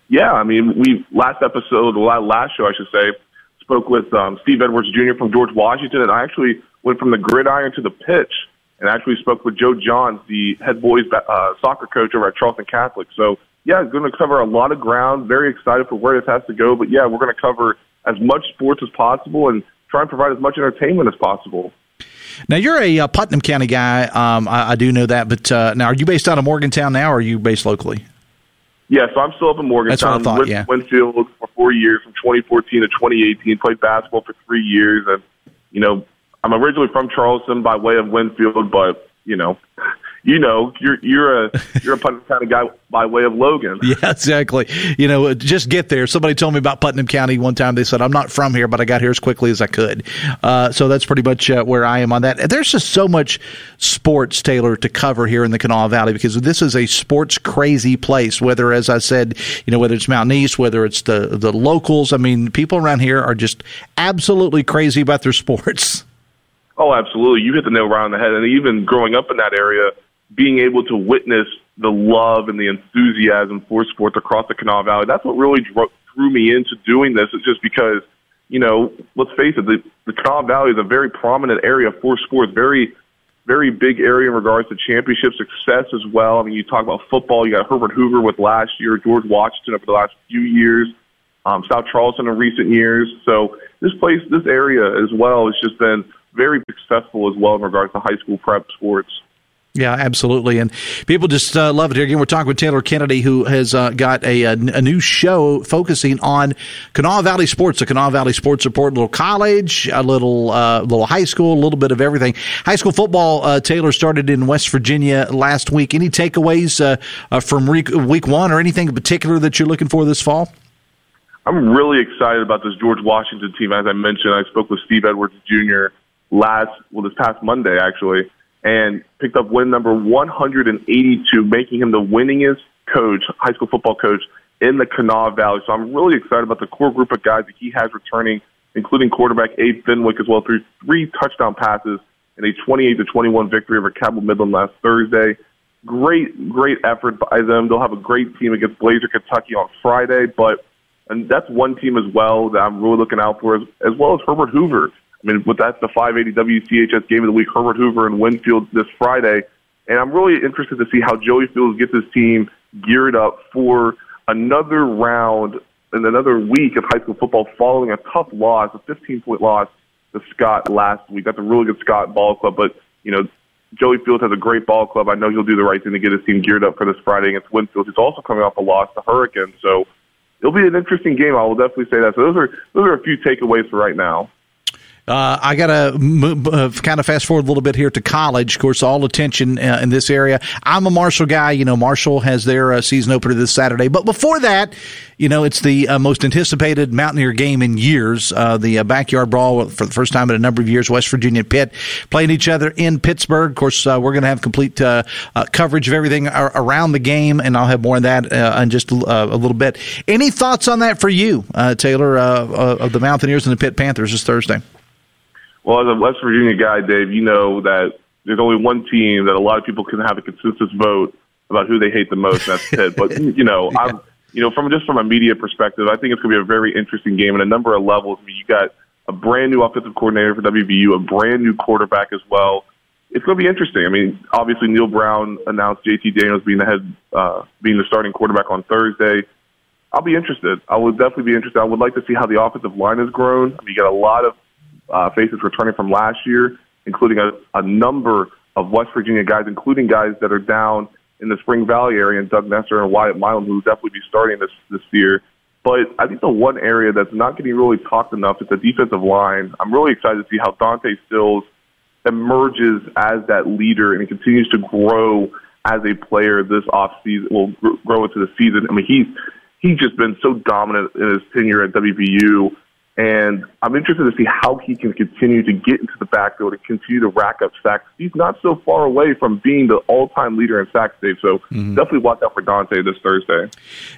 Yeah, I mean, we last episode, last show, I should say, spoke with um, Steve Edwards Jr. from George Washington, and I actually went from the gridiron to the pitch and actually spoke with Joe Johns, the head boys uh, soccer coach over at Charleston Catholic. So, yeah, going to cover a lot of ground. Very excited for where this has to go. But, yeah, we're going to cover as much sports as possible and try and provide as much entertainment as possible. Now, you're a uh, Putnam County guy. Um, I, I, do know that. But uh, now, are you based out of Morgantown now or are you based locally? Yeah, so I'm still up in Morgantown. That's what I thought, yeah. Winfield for four years, from 2014 to 2018. Played basketball for three years, and you know I'm originally from Charleston by way of Winfield, but you know, you know, you're you're a you're a Putnam County guy by way of Logan. Yeah, exactly. You know, just get there. Somebody told me about Putnam County one time. They said I'm not from here, but I got here as quickly as I could. Uh, so that's pretty much uh, where I am on that. There's just so much sports, Taylor, to cover here in the Kanawha Valley because this is a sports crazy place. Whether, as I said, you know, whether it's Mountain East, whether it's the the locals. I mean, people around here are just absolutely crazy about their sports. Oh, absolutely. You hit the nail right on the head. And even growing up in that area, being able to witness the love and the enthusiasm for sports across the Kanawha Valley, that's what really drew, drew me into doing this. It's just because, you know, let's face it, the, the Kanawha Valley is a very prominent area for sports, very, very big area in regards to championship success as well. I mean, you talk about football, you got Herbert Hoover with last year, George Washington over the last few years, um, South Charleston in recent years. So this place, this area as well has just been – very successful as well in regards to high school prep sports. Yeah, absolutely, and people just uh, love it here. Again, we're talking with Taylor Kennedy, who has uh, got a, a, a, new show focusing on Kanawha Valley sports, the Kanawha Valley Sports Report, a little college, a little uh, little high school, a little bit of everything. High school football, uh, Taylor started in West Virginia last week. Any takeaways uh, uh, from week, week one, or anything in particular that you're looking for this fall? I'm really excited about this George Washington team. As I mentioned, I spoke with Steve Edwards Jr last, well, this past Monday actually, and picked up win number 182, making him the winningest coach, high school football coach in the Kanawha Valley. So I'm really excited about the core group of guys that he has returning, including quarterback Abe Fenwick as well, through three touchdown passes in a 28 to 21 victory over Cabell Midland last Thursday. Great, great effort by them. They'll have a great team against Blazer, Kentucky on Friday, but and that's one team as well that I'm really looking out for, as, as well as Herbert Hoover. I mean, with that's the 580 WCHS game of the week, Herbert Hoover and Winfield this Friday. And I'm really interested to see how Joey Fields gets his team geared up for another round and another week of high school football following a tough loss, a 15 point loss to Scott last week. That's a really good Scott ball club, but, you know, Joey Fields has a great ball club. I know he'll do the right thing to get his team geared up for this Friday against Winfield. He's also coming off a loss to Hurricane, so it'll be an interesting game. I will definitely say that. So those are those are a few takeaways for right now. Uh, I got to uh, kind of fast forward a little bit here to college. Of course, all attention uh, in this area. I'm a Marshall guy. You know, Marshall has their uh, season opener this Saturday. But before that, you know, it's the uh, most anticipated Mountaineer game in years. The backyard brawl for the first time in a number of years. West Virginia Pitt playing each other in Pittsburgh. Of course, we're going to have complete coverage of everything around the game, and I'll have more on that in just a little bit. Any thoughts on that for you, Taylor, of the Mountaineers and the Pitt Panthers this Thursday? Well, as a West Virginia guy, Dave, you know that there's only one team that a lot of people can have a consensus vote about who they hate the most, and that's Pitt. But you know, yeah. I'm, you know, from just from a media perspective, I think it's going to be a very interesting game in a number of levels. I mean, you got a brand new offensive coordinator for WVU, a brand new quarterback as well. It's going to be interesting. I mean, obviously Neal Brown announced JT Daniels being the head, uh, being the starting quarterback on Thursday. I'll be interested. I would definitely be interested. I would like to see how the offensive line has grown. I mean, you got a lot of uh, faces returning from last year. including a, a number of West Virginia guys, including guys that are down in the Spring Valley area, and Doug Nester and Wyatt Milum, who will definitely be starting this this year. But I think the one area that's not getting really talked enough is the defensive line. I'm really excited to see how Dante Stills emerges as that leader and continues to grow as a player this off season. Will grow into the season. I mean, he's he's just been so dominant in his tenure at WVU. And I'm interested to see how he can continue to get into the backfield and continue to rack up sacks. He's not so far away from being the all-time leader in sacks, Dave. So mm-hmm. definitely watch out for Dante this Thursday.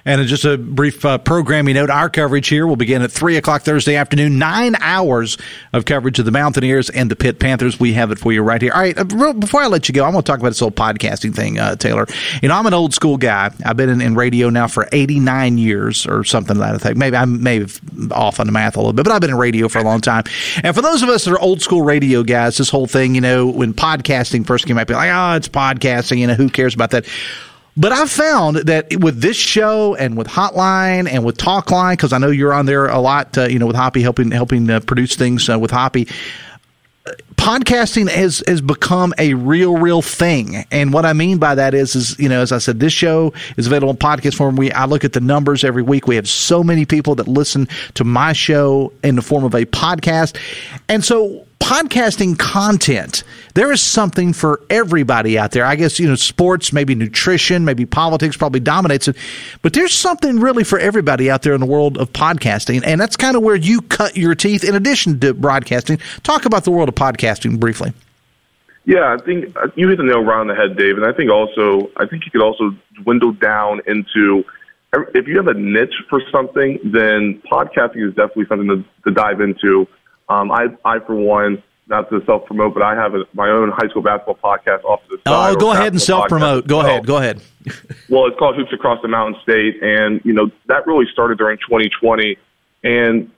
And just a brief uh, programming note: our coverage here will begin at three o'clock Thursday afternoon. Nine hours of coverage of the Mountaineers and the Pitt Panthers. We have it for you right here. All right. Uh, before I let you go, I'm going to talk about this whole podcasting thing, uh, Taylor. You know, I'm an old school guy. I've been in, in radio now for 89 years or something like that. Maybe I'm maybe off on the math a little bit, but I've been in radio for a long time. And for those of us that are old school radio guys, this whole thing, you know, when podcasting first came out, be like, oh, it's podcasting, you know, who cares about that? But I've found that with this show and with Hotline and with Talkline, because I know you're on there a lot, uh, you know, with Hoppy helping helping uh, produce things uh, with Hoppy podcasting has has become a real real thing. And what i mean by that is is you know as i said this show is available in podcast form. We i look at the numbers every week. We have so many people that listen to my show in the form of a podcast. And so podcasting content. There is something for everybody out there. I guess, you know, sports, maybe nutrition, maybe politics probably dominates it, but there's something really for everybody out there in the world of podcasting. And that's kind of where you cut your teeth in addition to broadcasting. Talk about the world of podcasting briefly. Yeah, I think uh, you hit the nail right on the head, Dave. And I think also, I think you could also dwindle down into if you have a niche for something, then podcasting is definitely something to, to dive into. Um, I, I for one, not to self promote, but I have a, my own high school basketball podcast off to the side. Oh, go ahead and self promote. Go ahead. Go ahead. well, it's called Hoops Across the Mountain State, and you know that really started during 2020. And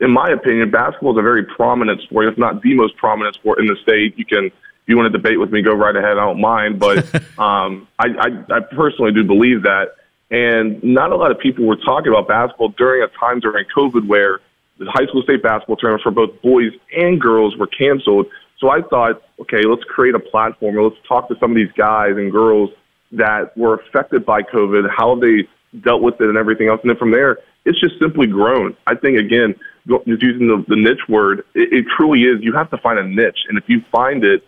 in my opinion, basketball is a very prominent sport, if not the most prominent sport in the state. You can, if you want to debate with me, go right ahead. I don't mind, but um, I, I, I personally do believe that. And not a lot of people were talking about basketball during a time during COVID where the high school state basketball tournament for both boys and girls were canceled. So I thought, okay, let's create a platform. Let's talk to some of these guys and girls that were affected by COVID, how they dealt with it and everything else. And then from there, it's just simply grown. I think, again, just using the, the niche word, it, it truly is. You have to find a niche. And if you find it,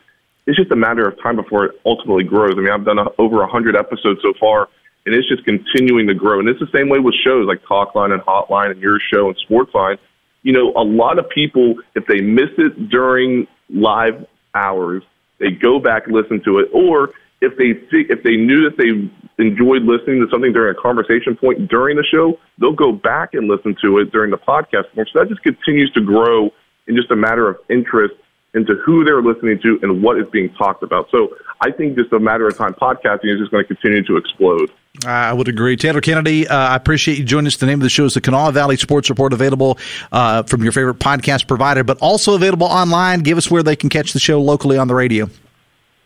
it's just a matter of time before it ultimately grows. I mean, I've done a, over 100 episodes so far, and it's just continuing to grow. And it's the same way with shows like Talkline and Hotline and your show and Sportsline you know, a lot of people, if they miss it during live hours, they go back and listen to it. Or if they if they knew that they enjoyed listening to something during a conversation point during the show, they'll go back and listen to it during the podcast. So that just continues to grow in just a matter of interest into who they're listening to and what is being talked about. So I think just a matter of time, podcasting is just going to continue to explode. I would agree. Taylor Kennedy, uh, I appreciate you joining us. The name of the show is the Kanawha Valley Sports Report, available uh, from your favorite podcast provider, but also available online. Give us where they can catch the show locally on the radio.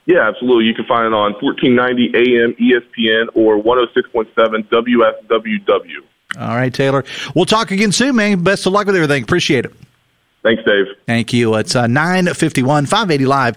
Yeah, absolutely. You can find it on 1490 AM ESPN or 106.7 WSWW. All right, Taylor. We'll talk again soon, man. Best of luck with everything. Appreciate it. Thanks, Dave. Thank you. It's uh, 951 580 Live.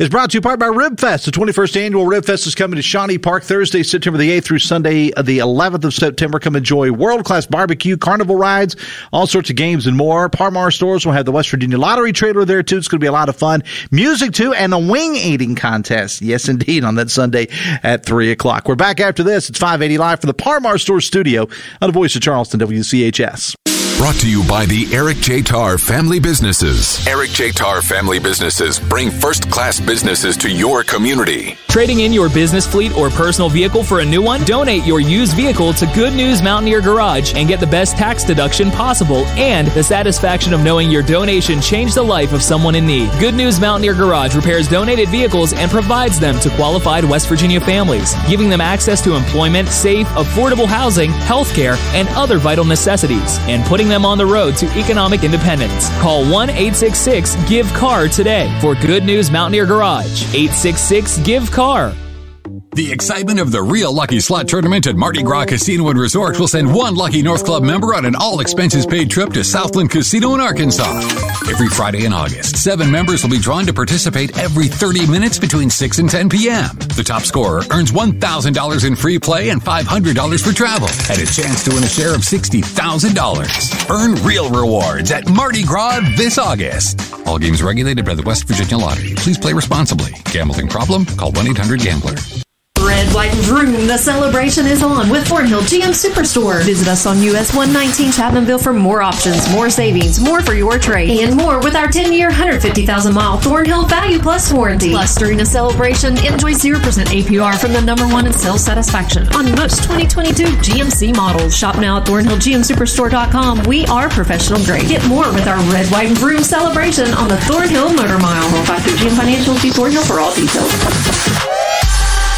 It's brought to you part by Ribfest. The 21st annual Ribfest is coming to Shawnee Park Thursday, September the 8th through Sunday, uh, the 11th of September. Come enjoy world class barbecue, carnival rides, all sorts of games and more. Par Mar stores will have the West Virginia Lottery trailer there, too. It's going to be a lot of fun. Music, too, and a wing eating contest. Yes, indeed, on that Sunday at 3 o'clock. We're back after this. It's 580 Live from the Par Mar store studio on the voice of Charleston, WCHS. Brought to you by the Eric J. Tarr Family Businesses. Eric J. Tarr Family Businesses bring first class businesses to your community. Trading in your business fleet or personal vehicle for a new one? Donate your used vehicle to Good News Mountaineer Garage and get the best tax deduction possible and the satisfaction of knowing your donation changed the life of someone in need. Good News Mountaineer Garage repairs donated vehicles and provides them to qualified West Virginia families, giving them access to employment, safe, affordable housing, health care, and other vital necessities, and putting them on the road to economic independence. Call 1 866 GIVE CAR today for Good News Mountaineer Garage. 866 GIVE CAR. The excitement of the real Lucky Slot Tournament at Mardi Gras Casino and Resort will send one lucky North Club member on an all expenses paid trip to Southland Casino in Arkansas. Every Friday in August, seven members will be drawn to participate every 30 minutes between 6 and 10 p.m. The top scorer earns $1,000 in free play and $500 for travel and a chance to win a share of $60,000. Earn real rewards at Mardi Gras this August. All games regulated by the West Virginia Lottery. Please play responsibly. Gambling problem? Call 1-800-GAMBLER. Red, white, and Vroom. The celebration is on with Thornhill GM Superstore. Visit us on US 119 Chapmanville for more options, more savings, more for your trade, and more with our 10 year, 150,000 mile Thornhill Value Plus warranty. Plus, during the celebration, enjoy 0% APR from the number one in sales satisfaction on most 2022 GMC models. Shop now at ThornhillGMSuperstore.com. We are professional grade. Get more with our red, white, and Vroom celebration on the Thornhill Motor Mile. Call 5 GM Financial. See Thornhill for all details.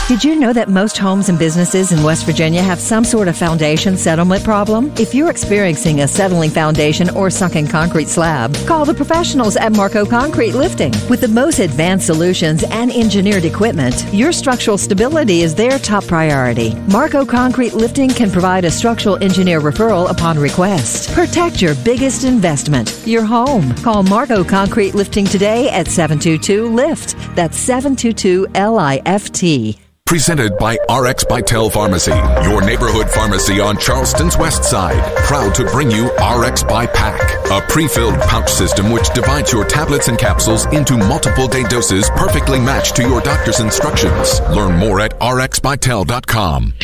Did you know that most homes and businesses in West Virginia have some sort of foundation settlement problem? If you're experiencing a settling foundation or sunken concrete slab, call the professionals at Marco Concrete Lifting. With the most advanced solutions and engineered equipment, your structural stability is their top priority. Marco Concrete Lifting can provide a structural engineer referral upon request. Protect your biggest investment, your home. Call Marco Concrete Lifting today at 722 LIFT. That's 722 L I F T. Presented by RX Bytel Pharmacy, your neighborhood pharmacy on Charleston's west side. Proud to bring you RX by Pack, a pre-filled pouch system which divides your tablets and capsules into multiple day doses perfectly matched to your doctor's instructions. Learn more at rxbytel.com.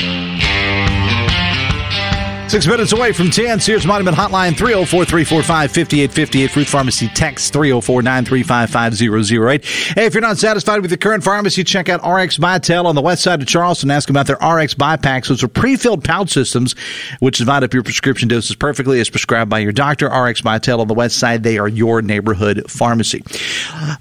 Six minutes away from 10. Sears Monument Hotline 304 345 5858. Fruth Pharmacy text 304 935 5008. Hey, if you're not satisfied with your current pharmacy, check out RX Bytel on the west side of Charleston. Ask about their RX Bypacks. Those are pre filled pouch systems which divide up your prescription doses perfectly as prescribed by your doctor. RX Bytel on the west side. They are your neighborhood pharmacy.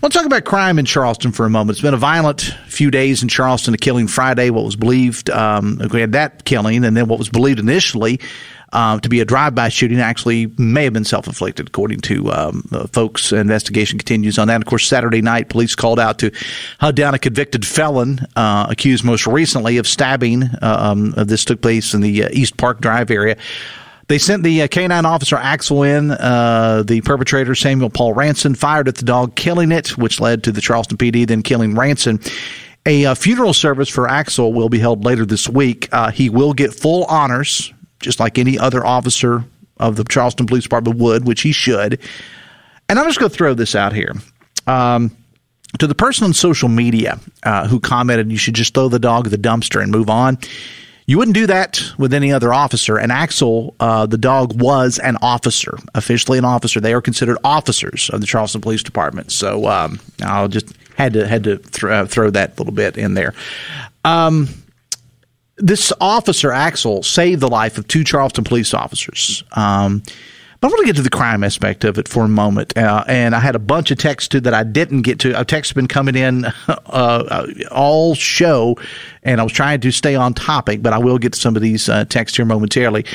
Let's talk about crime in Charleston for a moment. It's been a violent few days in Charleston. A killing Friday, what was believed, um, we had that killing, and then what was believed initially uh, to be a drive-by shooting actually may have been self-inflicted, according to um, uh, folks. Investigation continues on that. Of course, Saturday night, police called out to hunt down a convicted felon uh, accused most recently of stabbing. Um, this took place in the uh, East Park Drive area. They sent the uh, canine officer Axel in. Uh, the perpetrator, Samuel Paul Ranson, fired at the dog, killing it, which led to the Charleston PD then killing Ranson. A uh, funeral service for Axel will be held later this week. Uh, he will get full honors just like any other officer of the Charleston Police Department would, which he should. And I'm just going to throw this out here. Um, to the person on social media uh, who commented, you should just throw the dog in the dumpster and move on. You wouldn't do that with any other officer. And Axel, uh, the dog, was an officer, officially an officer. They are considered officers of the Charleston Police Department. So um, I'll just had to had to th- uh, throw that little bit in there. Um, this officer Axel saved the life of two Charleston police officers. Um, but I want to get to the crime aspect of it for a moment. Uh, and I had a bunch of texts too that I didn't get to. A text has been coming in uh, all show, and I was trying to stay on topic, but I will get to some of these uh, texts here momentarily.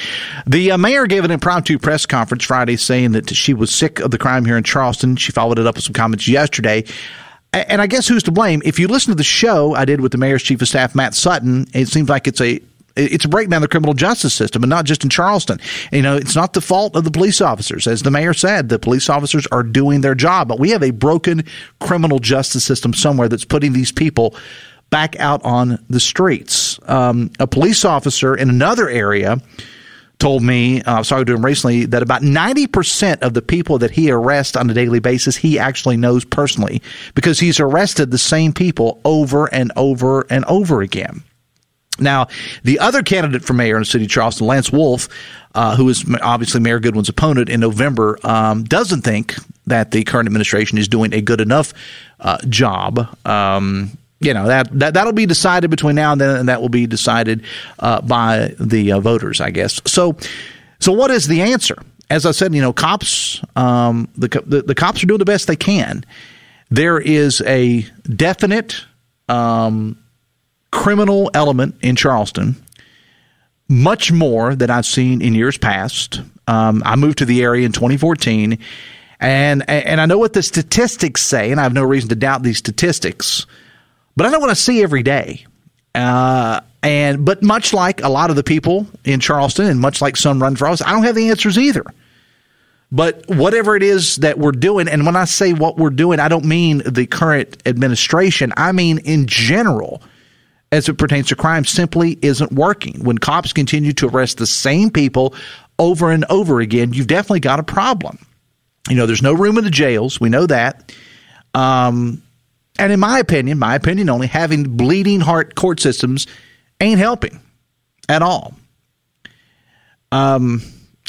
The uh, mayor gave an impromptu press conference Friday saying that she was sick of the crime here in Charleston. She followed it up with some comments yesterday. And I guess who's to blame? If you listen to the show I did with the mayor's chief of staff, Matt Sutton, it seems like it's a it's a breakdown of the criminal justice system, and not just in Charleston. You know, it's not the fault of the police officers, as the mayor said. The police officers are doing their job, but we have a broken criminal justice system somewhere that's putting these people back out on the streets. Um, a police officer in another area told me, uh, to him recently, that about 90% of the people that he arrests on a daily basis, he actually knows personally because he's arrested the same people over and over and over again. Now, the other candidate for mayor in the city of Charleston, Lance Wolf, uh, who is obviously Mayor Goodwin's opponent in November, um, doesn't think that the current administration is doing a good enough uh, job. Um, you know that, that that'll be decided between now and then, and that will be decided uh, by the uh, voters, I guess. So, so what is the answer? As I said, you know, cops, um, the, the, the cops are doing the best they can. There is a definite um, criminal element in Charleston, much more than I've seen in years past. Um, I moved to the area in 2014, and and I know what the statistics say, and I have no reason to doubt these statistics. But I don't want to see every day. Uh, and but much like a lot of the people in Charleston, and much like some run for office, I don't have the answers either. But whatever it is that we're doing, and when I say what we're doing, I don't mean the current administration, I mean in general as it pertains to crime simply isn't working. When cops continue to arrest the same people over and over again, you've definitely got a problem. You know, there's no room in the jails. We know that. Um, and in my opinion, my opinion only, having bleeding heart court systems ain't helping at all. Um,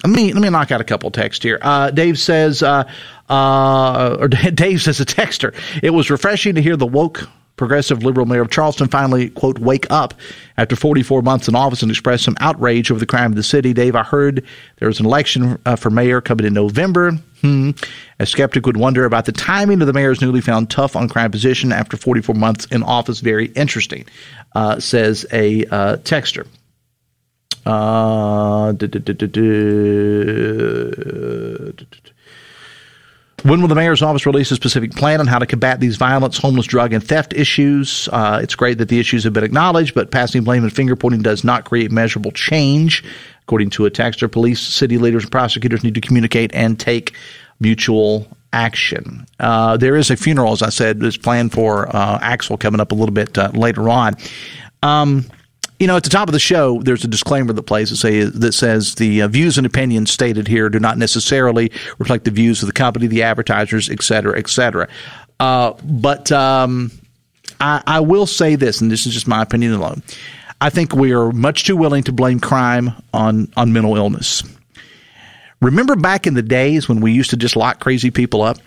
let me let me knock out a couple texts here. Uh, Dave says, uh, uh, or Dave says a texter. It was refreshing to hear the woke progressive liberal mayor of Charleston finally, quote, wake up after 44 months in office and express some outrage over the crime of the city. Dave, I heard there was an election uh, for mayor coming in November. Hmm. A skeptic would wonder about the timing of the mayor's newly found tough on crime position after 44 months in office. Very interesting, uh, says a uh, texter. Uh, when will the mayor's office release a specific plan on how to combat these violence, homeless, drug, and theft issues? Uh, it's great that the issues have been acknowledged, but passing blame and finger pointing does not create measurable change. According to a texter, police, city leaders, and prosecutors need to communicate and take mutual action. Uh, there is a funeral, as I said, is planned for uh, Axel coming up a little bit uh, later on. Um, you know, at the top of the show, there's a disclaimer that plays that, say, that says the uh, views and opinions stated here do not necessarily reflect the views of the company, the advertisers, et cetera, et cetera. Uh, but um, I, I will say this, and this is just my opinion alone. I think we are much too willing to blame crime on, on mental illness. Remember back in the days when we used to just lock crazy people up?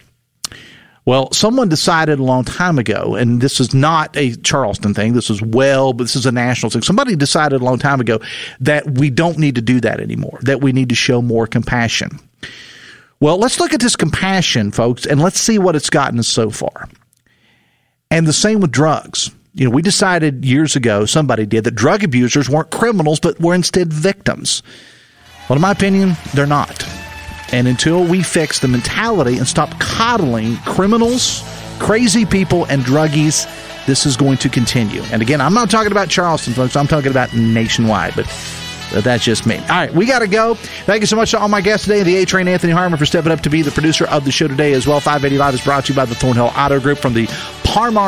Well, someone decided a long time ago, and this is not a Charleston thing. This is well, but this is a national thing. Somebody decided a long time ago that we don't need to do that anymore, that we need to show more compassion. Well, let's look at this compassion, folks, and let's see what it's gotten us so far. And the same with drugs. You know, we decided years ago, somebody did, that drug abusers weren't criminals, but were instead victims. Well, in my opinion, they're not. And until we fix the mentality and stop coddling criminals, crazy people, and druggies, this is going to continue. And again, I'm not talking about Charleston, folks. I'm talking about nationwide, but that's just me. All right, we got to go. Thank you so much to all my guests today. The A Train, Anthony Harmon, for stepping up to be the producer of the show today as well. 585 is brought to you by the Thornhill Auto Group from the Par Mar